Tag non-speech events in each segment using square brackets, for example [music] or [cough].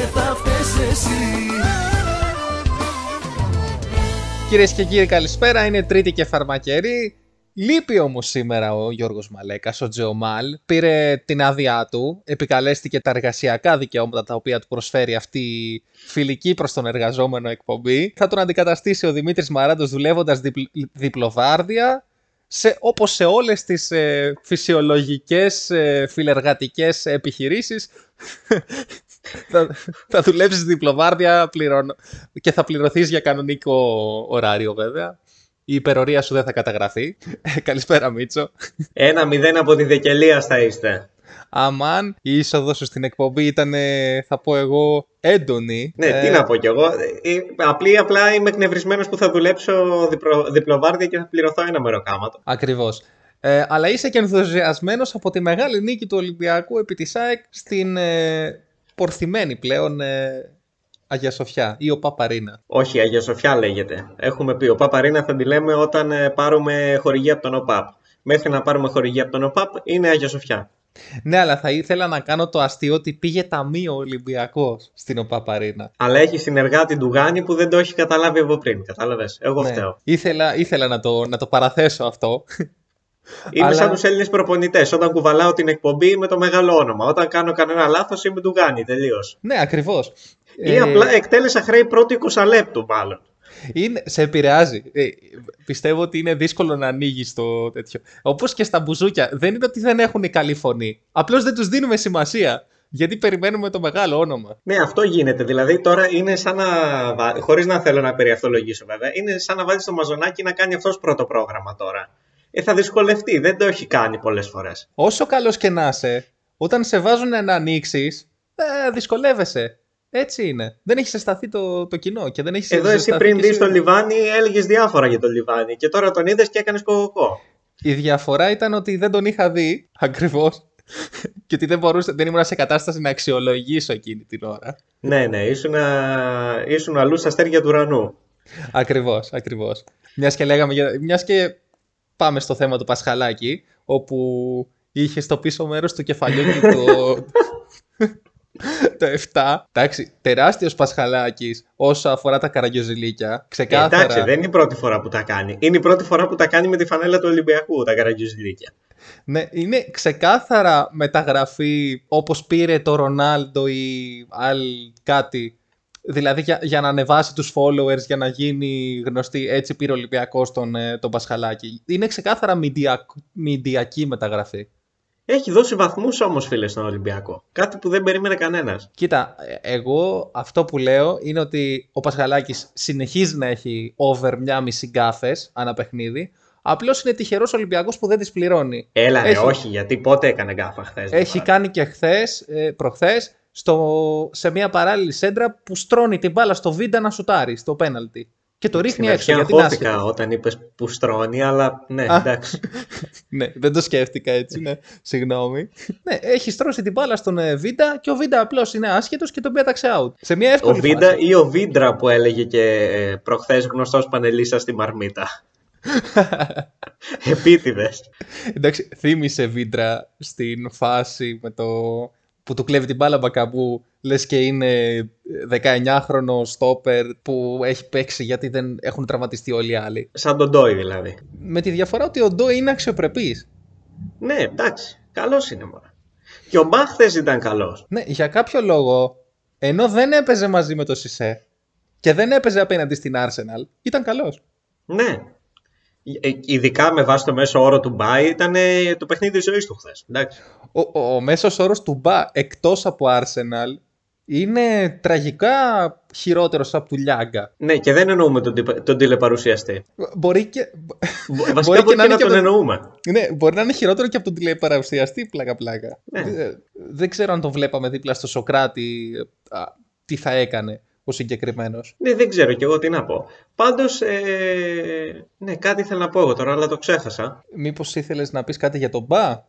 και θα φταίς εσύ Κυρίες και κύριοι, καλησπέρα. Είναι Τρίτη και φαρμακερή. Λείπει όμως σήμερα ο Γιώργος Μαλέκας, ο Τζεομάλ. Πήρε την άδειά του, επικαλέστηκε τα εργασιακά δικαιώματα τα οποία του προσφέρει αυτή η φιλική προς τον εργαζόμενο εκπομπή. Θα τον αντικαταστήσει ο Δημήτρης Μαράντος δουλεύοντας διπλ, διπλοβάρδια, σε, όπως σε όλες τις ε, φυσιολογικές ε, φιλεργατικές επιχειρήσεις θα, θα δουλέψεις διπλοβάρδια πληρώνω, και θα πληρωθείς για κανονικό ωράριο βέβαια. Η υπερορία σου δεν θα καταγραφεί. Ε, καλησπέρα Μίτσο. Ένα μηδέν από τη Δεκελία θα είστε. Αμάν, η είσοδος σου στην εκπομπή ήταν, θα πω εγώ, έντονη. Ναι, ε... τι να πω κι εγώ. Ε, απλή, απλά είμαι εκνευρισμένος που θα δουλέψω διπλο, διπλοβάρδια και θα πληρωθώ ένα μεροκάματο. Ακριβώς. Ε, αλλά είσαι και ενθουσιασμένος από τη μεγάλη νίκη του Ολυμπιακού επί της ΑΕΚ στην ε, πορθυμένη πλέον ε, Αγία Σοφιά ή ο Παπαρίνα. Όχι, Αγία Σοφιά λέγεται. Έχουμε πει. Ο Παπαρίνα θα τη λέμε όταν ε, πάρουμε χορηγία από τον ΟΠΑΠ. Μέχρι να πάρουμε χορηγία από τον ΟΠΑΠ είναι Αγία Σοφιά. Ναι, αλλά θα ήθελα να κάνω το αστείο ότι πήγε ταμείο Ολυμπιακό στην ΟΠΑΠΑΡΗΝΑ. Αλλά έχει συνεργάτη του Γάνη που δεν το έχει καταλάβει από πριν. Κατάλαβες; Εγώ ναι. φταίω. Ήθελα, ήθελα να, το, να το παραθέσω αυτό. Είμαι Αλλά... σαν τους Έλληνες προπονητές. Όταν κουβαλάω την εκπομπή με το μεγάλο όνομα. Όταν κάνω κανένα λάθος είμαι του Γάνη. Τελείως. Ναι, ακριβώς. Ή ε... απλά εκτέλεσα χρέη πρώτη 20 λεπτού, μάλλον. Είναι, σε επηρεάζει. Ε, πιστεύω ότι είναι δύσκολο να ανοίγεις το τέτοιο. Όπως και στα μπουζούκια. Δεν είναι ότι δεν έχουν καλή φωνή. Απλώς δεν τους δίνουμε σημασία. Γιατί περιμένουμε το μεγάλο όνομα. Ναι, αυτό γίνεται. Δηλαδή τώρα είναι σαν να. Χωρίς να θέλω να περιευθολογήσω βέβαια. Είναι σαν να βάλει το μαζονάκι να κάνει αυτός πρώτο πρόγραμμα τώρα. Ε, θα δυσκολευτεί. Δεν το έχει κάνει πολλές φορές. Όσο καλός και να είσαι, όταν σε βάζουν να ανοίξεις, ε, δυσκολεύεσαι. Έτσι είναι. Δεν έχεις αισθανθεί το, το κοινό και δεν έχεις Εδώ εσύ πριν δεις τον Λιβάνι έλεγες διάφορα για τον Λιβάνι και τώρα τον είδες και έκανες κοκοκό. Η διαφορά ήταν ότι δεν τον είχα δει [laughs] ακριβώς και ότι δεν, μπορούσα, δεν ήμουν σε κατάσταση να αξιολογήσω εκείνη την ώρα. ναι, ναι, ήσουν, ήσουν αλλού στα αστέρια του ουρανού. Ακριβώς, ακριβώς. Μιας και λέγαμε, μιας και πάμε στο θέμα του Πασχαλάκη, όπου είχε στο πίσω μέρος του κεφαλιού το, το 7. Εντάξει, τεράστιος Πασχαλάκης όσο αφορά τα καραγκιόζηλίκια. Ξεκάθαρα. Εντάξει, δεν είναι η πρώτη φορά που τα κάνει. Είναι η πρώτη φορά που τα κάνει με τη φανέλα του Ολυμπιακού, τα καραγκιόζηλίκια. Ναι, είναι ξεκάθαρα μεταγραφή όπως πήρε το Ρονάλντο ή άλλη κάτι Δηλαδή για, για να ανεβάσει τους followers, για να γίνει γνωστή, έτσι πήρε ο Ολυμπιακός τον, ε, τον Πασχαλάκη. Είναι ξεκάθαρα μηντιακή μεταγραφή. Έχει δώσει βαθμούς όμως φίλε στον Ολυμπιακό. Κάτι που δεν περίμενε κανένας. Κοίτα, ε, εγώ αυτό που λέω είναι ότι ο Πασχαλάκης συνεχίζει να έχει over μια μισή γκάφες ανά παιχνίδι. Απλώς είναι τυχερός Ολυμπιακός που δεν τις πληρώνει. Έλα, έχει... όχι, γιατί πότε έκανε γκάφα χθες. Έχει κάνει και χθες, ε, προχθές, στο, σε μια παράλληλη σέντρα που στρώνει την μπάλα στο βίντα να σουτάρει στο πέναλτι. Και το ρίχνει έξω. Γιατί είναι όταν είπες που στρώνει, αλλά ναι, εντάξει. [laughs] ναι, δεν το σκέφτηκα έτσι, ναι. Συγγνώμη. ναι, έχει στρώσει την μπάλα στον ε, Βίντα και ο Βίντα απλώς είναι άσχετος και τον πέταξε out. Σε μια εύκολη ο Βίντα ή ο Βίντρα που έλεγε και ε, προχθές γνωστός πανελίστα στη Μαρμίτα. [laughs] Επίτηδες. Εντάξει, θύμισε Βίντρα στην φάση με το που του κλέβει την μπάλα μπακαμπού, λες και είναι 19χρονο στόπερ που έχει παίξει γιατί δεν έχουν τραυματιστεί όλοι οι άλλοι. Σαν τον Ντόι δηλαδή. Με τη διαφορά ότι ο Ντόι είναι αξιοπρεπής. Ναι, εντάξει. Καλός είναι μόνο. Και ο Μπαχ ήταν καλός. Ναι, για κάποιο λόγο, ενώ δεν έπαιζε μαζί με το Σισε και δεν έπαιζε απέναντι στην Arsenal, ήταν καλός. Ναι, ε, ειδικά με βάση το μέσο όρο του Μπα ήταν το παιχνίδι της ζωής του χθες. Ο, ο, ο μέσος όρος του Μπα εκτός από Arsenal είναι τραγικά χειρότερος από του Λιάγκα. Ναι, και δεν εννοούμε τον, τον τηλεπαρουσιαστή. Μπορεί και. Βασικά μπορεί, και, να, να τον εννοούμε. Ναι, μπορεί να είναι χειρότερο και από τον τηλεπαρουσιαστή, πλάκα-πλάκα. Ναι. Δεν, δεν ξέρω αν το βλέπαμε δίπλα στο Σοκράτη τι θα έκανε ο συγκεκριμένος. Ναι, δεν ξέρω κι εγώ τι να πω. Πάντως, ε, ναι, κάτι ήθελα να πω εγώ τώρα, αλλά το ξέχασα. Μήπως ήθελες να πεις κάτι για τον Μπα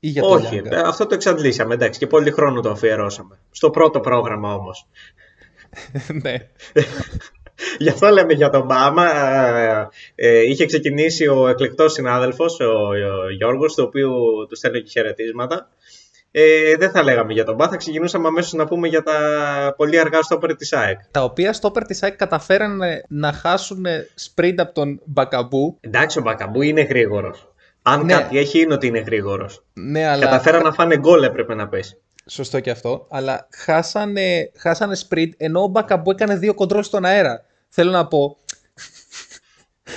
ή για τον Όχι, ε, αυτό το εξαντλήσαμε, εντάξει, και πολύ χρόνο το αφιερώσαμε. Στο πρώτο πρόγραμμα όμως. [laughs] ναι. [laughs] Γι' αυτό λέμε για τον Μπάμα. Ε, ε, είχε ξεκινήσει ο εκλεκτός συνάδελφος, ο, ο Γιώργος, το οποίο του στέλνω και χαιρετίσματα. Ε, δεν θα λέγαμε για τον Μπα, θα ξεκινούσαμε αμέσως να πούμε για τα πολύ αργά στόπερ της ΑΕΚ. Τα οποία στόπερ της ΑΕΚ καταφέρανε να χάσουν sprint από τον Μπακαμπού. Εντάξει, ο Μπακαμπού είναι γρήγορος. Αν Ναι. κάτι έχει, είναι ότι είναι γρήγορος. Ναι, αλλά. Καταφέραν να φάνε γκολ, έπρεπε να πέσει. Σωστό και αυτό. Αλλά χάσανε, χάσανε sprint ενώ ο Μπακαμπού έκανε δύο κοντρόλ στον αέρα. Θέλω να πω.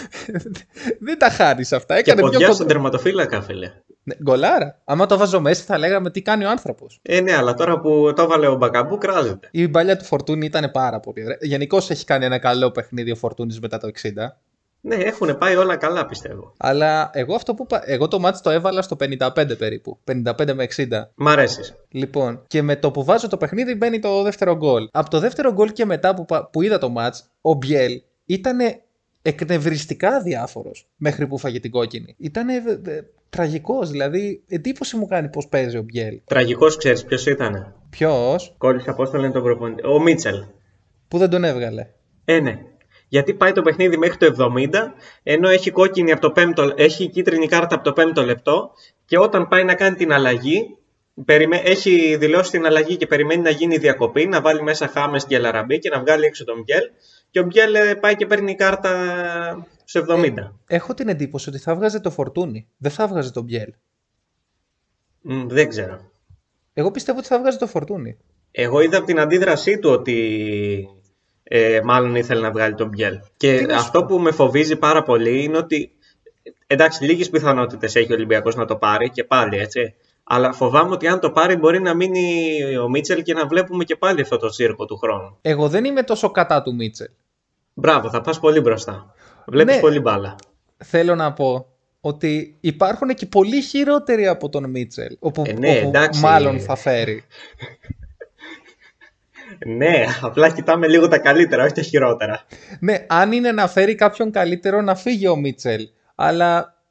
[laughs] δεν τα χάρη αυτά. Και Έκανε δύο ποδιά στον κοντρόλ. τερματοφύλακα, φίλε. Ναι, γκολάρα. Άμα το βάζω μέσα θα λέγαμε τι κάνει ο άνθρωπος. Ε, ναι, αλλά τώρα που το έβαλε ο Μπακαμπού, κράζεται. Η μπαλιά του Φορτούνη ήταν πάρα πολύ ωραία. Γενικώς έχει κάνει ένα καλό παιχνίδι ο Φορτούνης μετά το 60. Ναι, έχουν πάει όλα καλά, πιστεύω. Αλλά εγώ, αυτό που, πα- εγώ το μάτς το έβαλα στο 55 περίπου. 55 με 60. Μ' αρέσεις. Λοιπόν, και με το που βάζω το παιχνίδι μπαίνει το δεύτερο γκολ. Από το δεύτερο γκολ και μετά που, πα- που είδα το μάτς, ο Μπιέλ ήταν εκνευριστικά διάφορος μέχρι που φάγε την κόκκινη. Ήταν τραγικός, δηλαδή εντύπωση μου κάνει πώς παίζει ο Μπιέλ. Τραγικός, ξέρεις ποιος ήταν. Ποιος, Κόλλησε πώς το λένε τον προπονητή. Ο Μίτσελ. που δεν τον έβγαλε. Ε, ναι. Γιατί πάει το παιχνίδι μέχρι το 70, ενώ έχει, κόκκινη από το πέμπτο, έχει κίτρινη κάρτα από το 5ο λεπτό και όταν πάει να κάνει την αλλαγή, περιμέ- έχει δηλώσει την αλλαγή και περιμένει να γίνει η διακοπή, να βάλει μέσα Χάμες και Λαραμπή και να βγάλει έξω τον Μπιέλ. Και ο Μπιέλ ε, πάει και παίρνει κάρτα στο 70. Έχω την εντύπωση ότι θα βγάζε το φορτούνι, δεν θα βγάζε τον Μπιέλ. Μ, δεν ξέρω. Εγώ πιστεύω ότι θα βγάζει το φορτούνι. Εγώ είδα από την αντίδρασή του ότι ε, μάλλον ήθελε να βγάλει τον Μπιέλ. Και Τι να σου αυτό που με φοβίζει πάρα πολύ είναι ότι εντάξει, λίγες πιθανότητες έχει ο Ολυμπιακός να το πάρει και πάλι έτσι. Αλλά φοβάμαι ότι αν το πάρει μπορεί να μείνει ο Μίτσελ και να βλέπουμε και πάλι αυτό το τσίρκο του χρόνου. Εγώ δεν είμαι τόσο κατά του Μίτσελ. Μπράβο, θα πας πολύ μπροστά. Βλέπεις Ναι. πολύ μπάλα. Θέλω να πω ότι υπάρχουν και πολύ χειρότεροι από τον Μίτσελ. Όπου, Ε, ναι, όπου εντάξει. μάλλον θα φέρει. [laughs] Ναι, απλά κοιτάμε λίγο τα καλύτερα, όχι τα χειρότερα. Ναι, αν είναι να φέρει κάποιον καλύτερο να φύγει ο Μίτσελ. Αλλά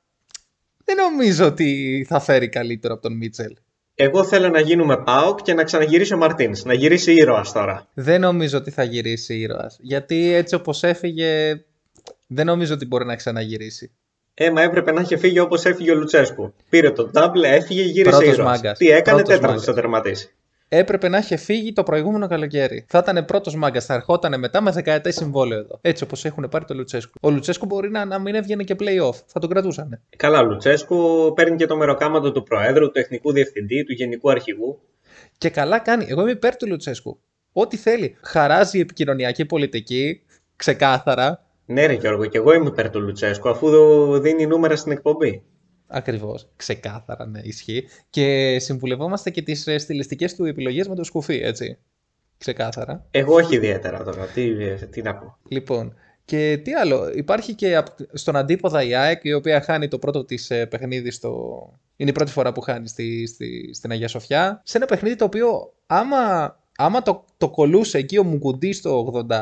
δεν νομίζω ότι θα φέρει καλύτερο από τον Μίτσελ. Εγώ θέλω να γίνουμε ΠΑΟΚ και να ξαναγυρίσει ο Μαρτίνς. Να γυρίσει ήρωας τώρα. Δεν νομίζω ότι θα γυρίσει ήρωας. Γιατί έτσι όπως έφυγε δεν νομίζω ότι μπορεί να ξαναγυρίσει. Έμα έπρεπε να είχε φύγει όπως έφυγε ο Λουτσέσκου. Πήρε τον τάμπλε, έφυγε, γύρισε Πρώτος ήρωας. μάγκας. Τι έκανε, Πρώτος τέταρτος μάγκας. θα τερματίσει. Έπρεπε να είχε φύγει το προηγούμενο καλοκαίρι. Θα ήταν πρώτος μάγκας. Θα ερχόταν μετά με δεκαετές συμβόλαιο εδώ. Έτσι όπως έχουν πάρει το Λουτσέσκου. Ο Λουτσέσκου μπορεί να, να μην έβγαινε και playoff. Θα τον κρατούσαν. Καλά, ο Λουτσέσκου παίρνει και το μεροκάματο του Προέδρου, του Εθνικού Διευθυντή, του Γενικού Αρχηγού. Και καλά κάνει. Εγώ είμαι υπέρ του Λουτσέσκου. Ό,τι θέλει. Χαράζει η επικοινωνιακή πολιτική. Ξεκάθαρα. Ναι, ρε Γιώργο, και εγώ είμαι υπέρ του Λουτσέσκου, αφού δίνει νούμερα στην εκπομπή. Ακριβώς. Ξεκάθαρα, ναι, ισχύει. Και συμβουλευόμαστε και τις στιλιστικές του επιλογές με το σκουφί, έτσι. Ξεκάθαρα. Εγώ όχι ιδιαίτερα τώρα. Τι, τι να πω. Λοιπόν, και τι άλλο. Υπάρχει και απ- στον αντίποδα η ΑΕΚ, η οποία χάνει το πρώτο της παιχνίδι στο. Είναι η πρώτη φορά που χάνει στη, στη, στην Αγία Σοφιά. Σε ένα παιχνίδι το οποίο, άμα, άμα το, το κολούσε εκεί ο Μουκουντή στο 81,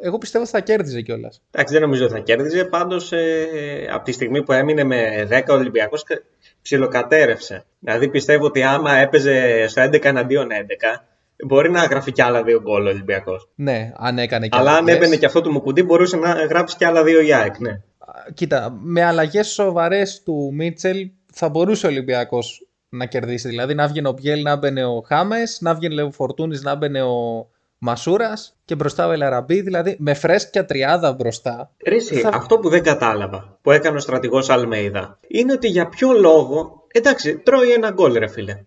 εγώ πιστεύω ότι θα κέρδιζε κιόλας. Εντάξει, δεν νομίζω ότι θα κέρδιζε. Πάντως, ε, από τη στιγμή που έμεινε με 10 Ολυμπιακό, ψιλοκατέρευσε. Δηλαδή, πιστεύω ότι άμα έπαιζε στο 11 εναντίον 11, μπορεί να γράφει κι άλλα δύο γκολ ο Ολυμπιακός. Ναι, αν έκανε και Αλλά αν αλλαγές. έμπαινε και αυτό του Μουκουντή, μπορούσε να γράψει κι άλλα δύο η ΑΕΚ, ναι. Κοίτα, με αλλαγές σοβαρές του Μίτσελ θα μπορούσε ο Ολυμπιακός να κερδίσει. Δηλαδή να βγαίνει ο Μπιέλ, να μπαινε ο Χάμες, να βγαίνει ο Φορτούνη, να μπαινε ο Μασούρας και μπροστά ο Ελαραμπή. Δηλαδή με φρέσκια τριάδα μπροστά. Ρίση, Θα- αυτό που δεν κατάλαβα, που έκανε ο στρατηγός Αλμέιδα, είναι ότι για ποιο λόγο. Εντάξει, τρώει ένα γκολ, ρε φίλε.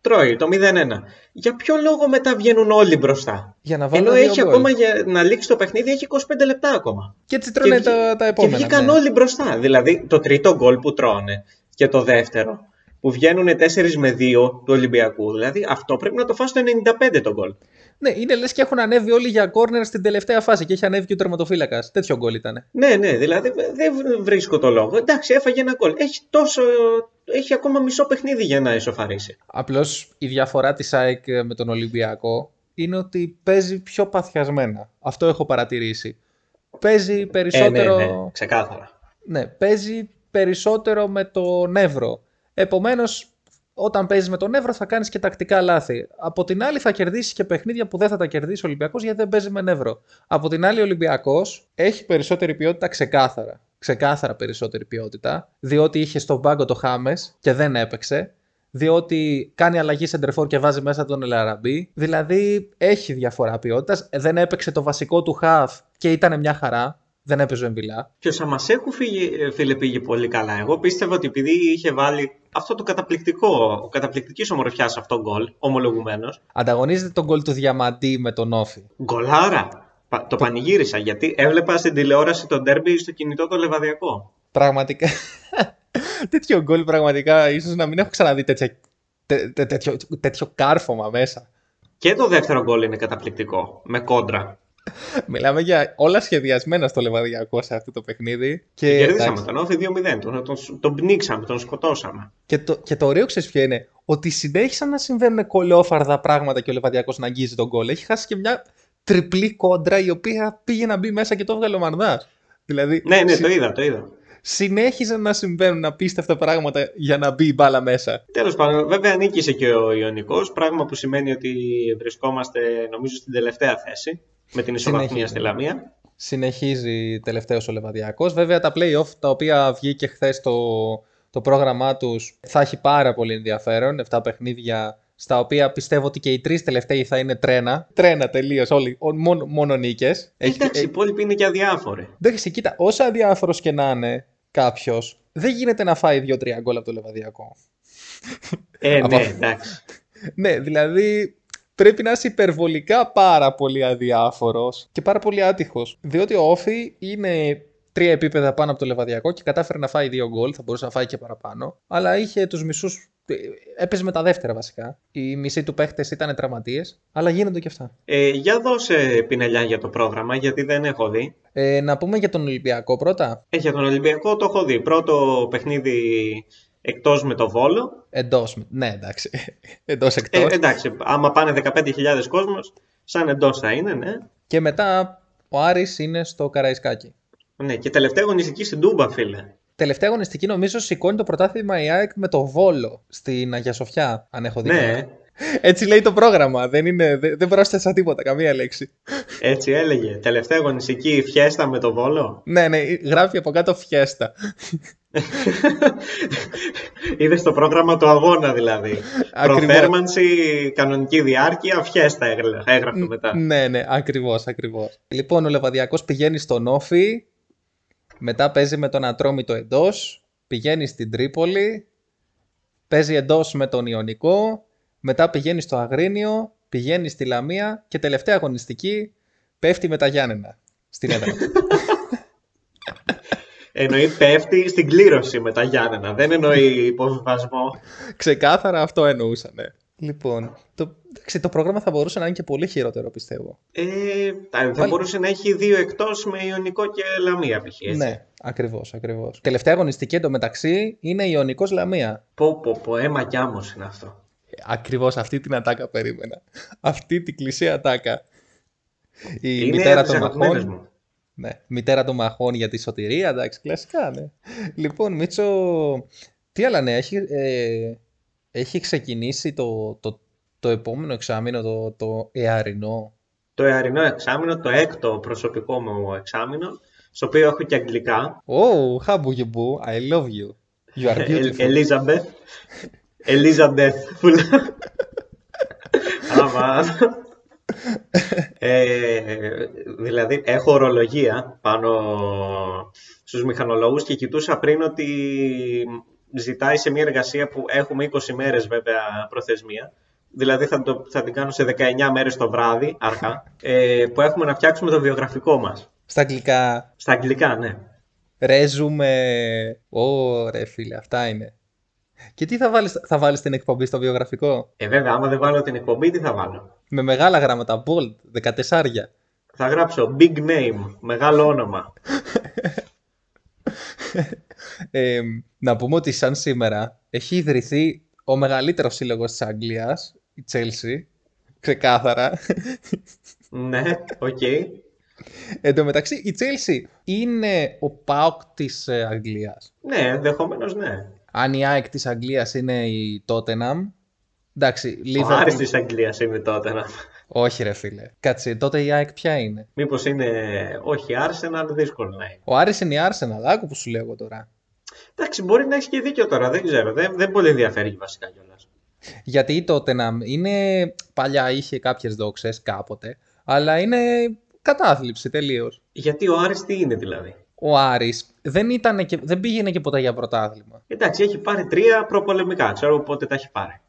Τρώει το 0-1. Για ποιο λόγο μετά βγαίνουν όλοι μπροστά; Για να βάλω Ενώ δύο έχει γκολ. ακόμα για να λήξει το παιχνίδι, έχει 25 λεπτά ακόμα. Και έτσι τρώνε βγη- τα, τα επόμενα. Και βγήκαν ναι. όλοι μπροστά. Δηλαδή το τρίτο γκολ που τρώνε και το δεύτερο που βγαίνουν 4 με 2 του Ολυμπιακού. Δηλαδή αυτό πρέπει να το φας στο 95 το γκολ. Ναι, είναι λες και έχουν ανέβει όλοι για κόρνερ στην τελευταία φάση και έχει ανέβει και ο τερματοφύλακας. Τέτοιο γκολ ήταν. Ναι, ναι, δηλαδή δεν βρίσκω το λόγο. Εντάξει, έφαγε ένα γκολ. Έχει τόσο. Έχει ακόμα μισό παιχνίδι για να ισοφαρίσει. Απλώς η διαφορά της ΑΕΚ με τον Ολυμπιακό είναι ότι παίζει πιο παθιασμένα. Αυτό έχω παρατηρήσει. Παίζει περισσότερο. Ε, ναι, ναι, ξεκάθαρα. Ναι, παίζει περισσότερο με το νεύρο. Επομένως, όταν παίζεις με το νεύρος, θα κάνεις και τακτικά λάθη. Από την άλλη, θα κερδίσεις και παιχνίδια που δεν θα τα κερδίσει ο Ολυμπιακός γιατί δεν παίζει με νεύρο. Από την άλλη, ο Ολυμπιακός έχει περισσότερη ποιότητα ξεκάθαρα. Ξεκάθαρα περισσότερη ποιότητα, διότι είχε στον πάγκο το Χάμες και δεν έπαιξε. διότι κάνει αλλαγή σεντερφόρ και βάζει μέσα τον Ελαραμπή. Δηλαδή έχει διαφορά ποιότητας. Δεν έπαιξε το βασικό του χαφ και ήταν μια χαρά. Δεν έπαιζε ο Εμβιλά. Και ο Σαμασέκου ε, φίλε πήγε πολύ καλά. Εγώ πίστευα ότι επειδή είχε βάλει αυτό το καταπληκτικό, καταπληκτικής ομορφιάς σε αυτόν τον γκολ, ομολογουμένως. Ανταγωνίζεται τον γκολ του Διαμαντή με τον Όφη. Γκολάρα. Το πανηγύρισα γιατί έβλεπα στην τηλεόραση τον ντέρμπι στο κινητό το λεβαδιακό. Πραγματικά. [laughs] τέτοιο γκολ πραγματικά ίσως να μην έχω ξαναδεί τέτοια, τέτοιο, τέτοιο κάρφωμα μέσα. Και το δεύτερο γκολ είναι καταπληκτικό. Με κόντρα. Μιλάμε για όλα σχεδιασμένα στο λεβαδιακό σε αυτό το παιχνίδι. Και, και κερδίσαμε τον Όφη 2-0. Τον, τον, τον πνίξαμε, τον σκοτώσαμε. Και το, και το ωραίο ξέρεις ποιο είναι; Ότι συνέχισαν να συμβαίνουν κολόφαρδα πράγματα και ο Λεβαδιακός να αγγίζει τον γκολ. Έχει χάσει και μια τριπλή κόντρα η οποία πήγε να μπει μέσα και το έβγαλε ο Μαρδάς. Δηλαδή, ναι, ναι, το είδα, το είδα. Συνέχιζαν να συμβαίνουν απίστευτα πράγματα για να μπει η μπάλα μέσα. Τέλος πάντων, βέβαια νίκησε και ο Ιωνικός, πράγμα που σημαίνει ότι βρισκόμαστε νομίζω στην τελευταία θέση με την ισοβαθμία στη Λαμία. Συνεχίζει τελευταίος ο Λεβαδιακός. Βέβαια τα playoff τα οποία βγήκε χθες το, το πρόγραμμά τους θα έχει πάρα πολύ ενδιαφέρον. 7 παιχνίδια στα οποία πιστεύω ότι και οι τρεις τελευταίοι θα είναι τρένα. Τρένα τελείως, όλοι. Μόνο, μόνο νίκες. Εντάξει, οι υπόλοιποι είναι και αδιάφοροι. Εντάξει, κοίτα, όσο αδιάφορος και να είναι κάποιος, δεν γίνεται να φάει δύο-τρία γκολ από το λεβαδιακό. Ε, [laughs] ναι, εντάξει. ναι, δηλαδή πρέπει να είσαι υπερβολικά πάρα πολύ αδιάφορος και πάρα πολύ άτυχος. Διότι ο Όφη είναι τρία επίπεδα πάνω από το λεβαδιακό και κατάφερε να φάει δύο γκολ, θα μπορούσε να φάει και παραπάνω. Αλλά είχε τους μισούς Έπαιζε με τα δεύτερα βασικά. Οι μισοί του παίχτες ήταν τραυματίες, αλλά γίνονται και αυτά. Ε, για δώσε πινελιά για το πρόγραμμα, γιατί δεν έχω δει. Ε, να πούμε για τον Ολυμπιακό πρώτα. Ε, για τον Ολυμπιακό το έχω δει. Πρώτο παιχνίδι εκτός με το Βόλο. Εντός, ναι, εντάξει. [laughs] Εντός εκτός. Ε, εντάξει, άμα πάνε 15.000 κόσμος, σαν εντός θα είναι, ναι. Και μετά ο Άρης είναι στο Καραϊσκάκι. Ναι, και τελευταία αγωνιστική στην Τούμπα, φίλε τελευταία αγωνιστική νομίζω σηκώνει το πρωτάθλημα η ΑΕΚ με το Βόλο στην Αγία Σοφιά, αν έχω δει. Ναι. Έτσι λέει το πρόγραμμα. Δεν, είναι, δεν, δεν πρόσθεσα τίποτα, καμία λέξη. Έτσι έλεγε. Τελευταία αγωνιστική φιέστα με το Βόλο. ναι, ναι, γράφει από κάτω φιέστα. [laughs] Είδες το πρόγραμμα του αγώνα δηλαδή. Προθέρμανση, κανονική διάρκεια, φιέστα έγραφε μετά. Ναι, ναι, ακριβώς, ακριβώς. Λοιπόν, ο Λεβαδιακός πηγαίνει στον Όφη μετά παίζει με τον Ατρόμητο εντός, πηγαίνει στην Τρίπολη, παίζει εντός με τον Ιωνικό, μετά πηγαίνει στο Αγρίνιο, πηγαίνει στη Λαμία και τελευταία αγωνιστική πέφτει με τα Γιάννενα στην έδρα [laughs] Εννοεί πέφτει στην κλήρωση με τα Γιάννενα, δεν εννοεί υποβιβασμό. Ξεκάθαρα αυτό εννοούσα, ναι. Λοιπόν, το, το πρόγραμμα θα μπορούσε να είναι και πολύ χειρότερο, πιστεύω. Ε, θα μπορούσε να έχει δύο εκτός με Ιωνικό και Λαμία, π.χ. Ναι, ακριβώς, ακριβώς. Τελευταία αγωνιστική εντωμεταξύ είναι Ιωνικός Λαμία. Πω, πω, πω, αίμα κι άμμος είναι αυτό. Ακριβώς αυτή την ατάκα περίμενα. Αυτή την κλεισέ ατάκα. Η είναι μητέρα των μαχών. Μου. Ναι, μητέρα των μαχών για τη σωτηρία, εντάξει, κλασικά, ναι. Λοιπόν, Μίτσο, τι άλλα νέα έχει. Ε, έχει ξεκινήσει το, το, το επόμενο εξάμεινο, το, το εαρινό; Το εαρινό εξάμεινο, το έκτο προσωπικό μου εξάμεινο, στο οποίο έχω και αγγλικά. Oh, how you boo, I love you. You are beautiful. Elizabeth. Elizabeth. [laughs] Άμα. Ε, δηλαδή έχω ορολογία πάνω στους μηχανολόγους και κοιτούσα πριν ότι ζητάει σε μια εργασία που έχουμε 20 μέρες βέβαια προθεσμία, δηλαδή θα, το, θα την κάνω σε 19 μέρες το βράδυ, αρχά, ε, που έχουμε να φτιάξουμε το βιογραφικό μας. Στα αγγλικά. Στα αγγλικά, ναι. Ρέζουμε. Ωραία, φίλε, αυτά είναι. Και τι θα βάλεις, θα βάλεις την εκπομπή στο βιογραφικό; Ε, βέβαια, άμα δεν βάλω την εκπομπή, τι θα βάλω; Με μεγάλα γράμματα, bold, 14. Θα γράψω big name, μεγάλο όνομα. [laughs] Ε, να πούμε ότι σαν σήμερα έχει ιδρυθεί ο μεγαλύτερος σύλλογος της Αγγλίας, η Chelsea, ξεκάθαρα. ναι, ok. Okay. Εν τω μεταξύ, η Chelsea είναι ο ΠΑΟΚ της ε, Αγγλίας. Ναι, ενδεχομένως ναι. Αν η ΑΕΚ της Αγγλίας είναι η Tottenham, εντάξει, Liverpool... Ο Άρης της Αγγλίας είναι η Tottenham. Όχι ρε φίλε. Κάτσε, τότε η ΑΕΚ ποια είναι; Μήπως είναι, όχι Arsenal, δύσκολο να είναι. Ο Άρης είναι η Arsenal, άκου που σου λέω εγώ τώρα. Εντάξει, μπορεί να έχει και δίκιο τώρα, δεν ξέρω. Δεν, δεν πολύ ενδιαφέρει βασικά κιόλας. Γιατί τότε να είναι. Παλιά είχε κάποιες δόξες κάποτε, αλλά είναι κατάθλιψη τελείως. Γιατί ο Άρης τι είναι δηλαδή; Ο Άρης δεν, ήταν και, δεν πήγαινε και ποτέ για πρωτάθλημα. Εντάξει, έχει πάρει τρία προπολεμικά. Ξέρω πότε τα έχει πάρει.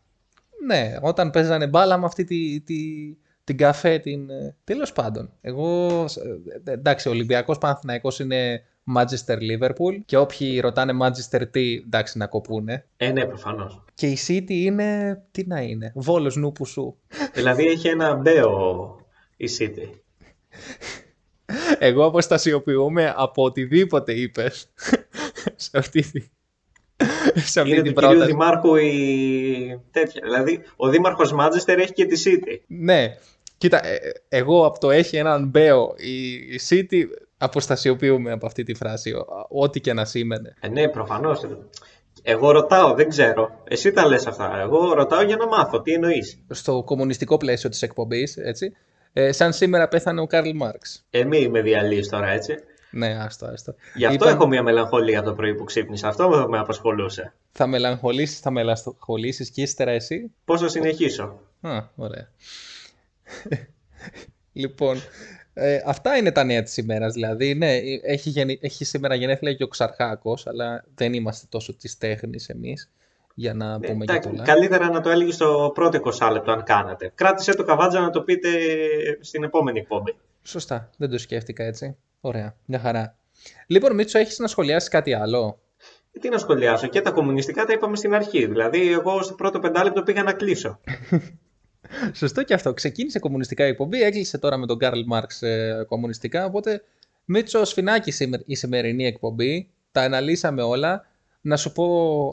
Ναι, όταν παίζανε μπάλα με αυτή τη, τη, την καφέ, την... Τέλος πάντων, εγώ, ε, εντάξει, ο Ολυμπιακός Παναθηναϊκός είναι Manchester Liverpool και όποιοι ρωτάνε Manchester τι, εντάξει, να κοπούνε. Ε, ναι, προφανώς. Και η City είναι, τι να είναι, Βόλος νούπου σου. δηλαδή έχει ένα μπέο η City. [laughs] Εγώ αποστασιοποιούμε από οτιδήποτε είπες σε αυτή τη... Σε αυτή είναι την του κυρίου Δημάρχου η τέτοια. Δηλαδή, ο Δήμαρχος Μάντζεστερ έχει και τη City. Ναι. Κοίτα, ε, εγώ από το έχει έναν μπέο η City αποστασιοποιούμε από αυτή τη φράση, ό,τι και να σήμαινε. Ε, ναι, προφανώς. Εγώ ρωτάω, δεν ξέρω. Εσύ τα λες αυτά. Εγώ ρωτάω για να μάθω. Τι εννοείς. Στο κομμουνιστικό πλαίσιο της εκπομπής, έτσι, ε, σαν σήμερα πέθανε ο Καρλ Μάρξ. Ε, μη με διαλύεις τώρα, έτσι. Ναι, άστο, άστο. Γι' αυτό έχω μια μελαγχολία το πρωί που ξύπνησα. Αυτό με απασχολούσε. Θα μελαγχολήσεις, θα μελαγχολήσεις και ύστερα εσύ; Πώς θα συνεχίσω; Α, ωραία. λοιπόν, ε, αυτά είναι τα νέα της ημέρας. Δηλαδή, ναι, έχει, γενι... έχει σήμερα γενέθλια και ο Ξαρχάκος, αλλά δεν είμαστε τόσο της τέχνης εμείς για να ναι, πούμε και πολλά. Καλύτερα να το έλεγε στο πρώτο 20 λεπτό αν κάνατε. Κράτησε το καβάτζα να το πείτε στην επόμενη εκπομπή. Σωστά, δεν το σκέφτηκα έτσι. Ωραία, μια χαρά. Λοιπόν, Μίτσο, έχεις να σχολιάσεις κάτι άλλο; Ε, τι να σχολιάσω, και τα κομμουνιστικά τα είπαμε στην αρχή. Δηλαδή, εγώ στο πρώτο πεντάλεπτο πήγα να κλείσω. [laughs] Σωστό και αυτό. Ξεκίνησε κομμουνιστικά η εκπομπή, έκλεισε τώρα με τον Καρλ Μάρξ ε, κομμουνιστικά. Οπότε, Μίτσο, σφινάκι η σημερινή εκπομπή. Τα αναλύσαμε όλα. Να σου πω,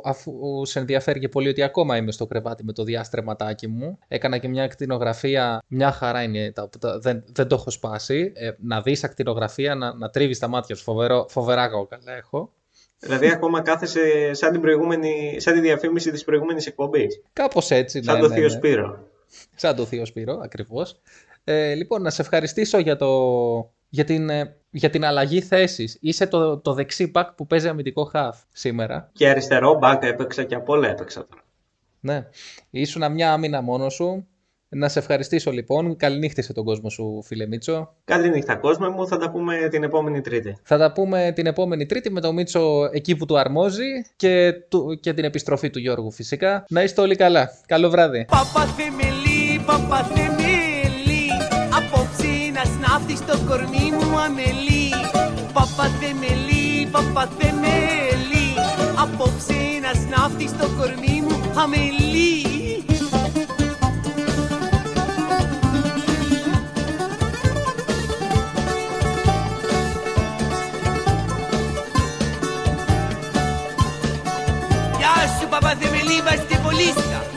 αφού σε ενδιαφέρει και πολύ, ότι ακόμα είμαι στο κρεβάτι με το διάστρεματάκι μου. Έκανα και μια ακτινογραφία. Μια χαρά είναι, τα, δεν, δεν το έχω σπάσει. Ε, να δεις ακτινογραφία, να, να τρίβεις τα μάτια σου. Φοβερό, φοβερά καλά έχω. Δηλαδή, ακόμα κάθεσαι σαν, την προηγούμενη, σαν τη διαφήμιση της προηγούμενης εκπομπής. Κάπως έτσι, Σαν ναι, το ναι, Θείο ναι. Σπύρο. Σαν το Θείο Σπύρο, ακριβώς. Ε, λοιπόν, να σε ευχαριστήσω για, το, για, την, ε, για την αλλαγή θέσης. Είσαι το, το δεξί μπακ που παίζει αμυντικό χαφ σήμερα. Και αριστερό μπακ έπαιξα και από όλα έπαιξα τώρα. Ναι. Ήσουν μια άμυνα μόνο σου. Να σε ευχαριστήσω λοιπόν. Καληνύχτησε τον κόσμο σου, φίλε Μίτσο. Καληνύχτα, κόσμο μου. Θα τα πούμε την επόμενη Τρίτη. Θα τα πούμε την επόμενη Τρίτη με τον Μίτσο εκεί που του αρμόζει και, του, και την επιστροφή του Γιώργου φυσικά. Να είστε όλοι καλά. Καλό βράδυ. Παπαθεμελή, παπαθεμελή Απόψε να σνάφτει στο κορμί μου αμελή Παπαθεμελή, παπαθεμελή Απόψε να σνάφτει στο κορμί μου αμελή Γεια σου παπαθεμελή βαστιβολίστα Παπαθεμελή,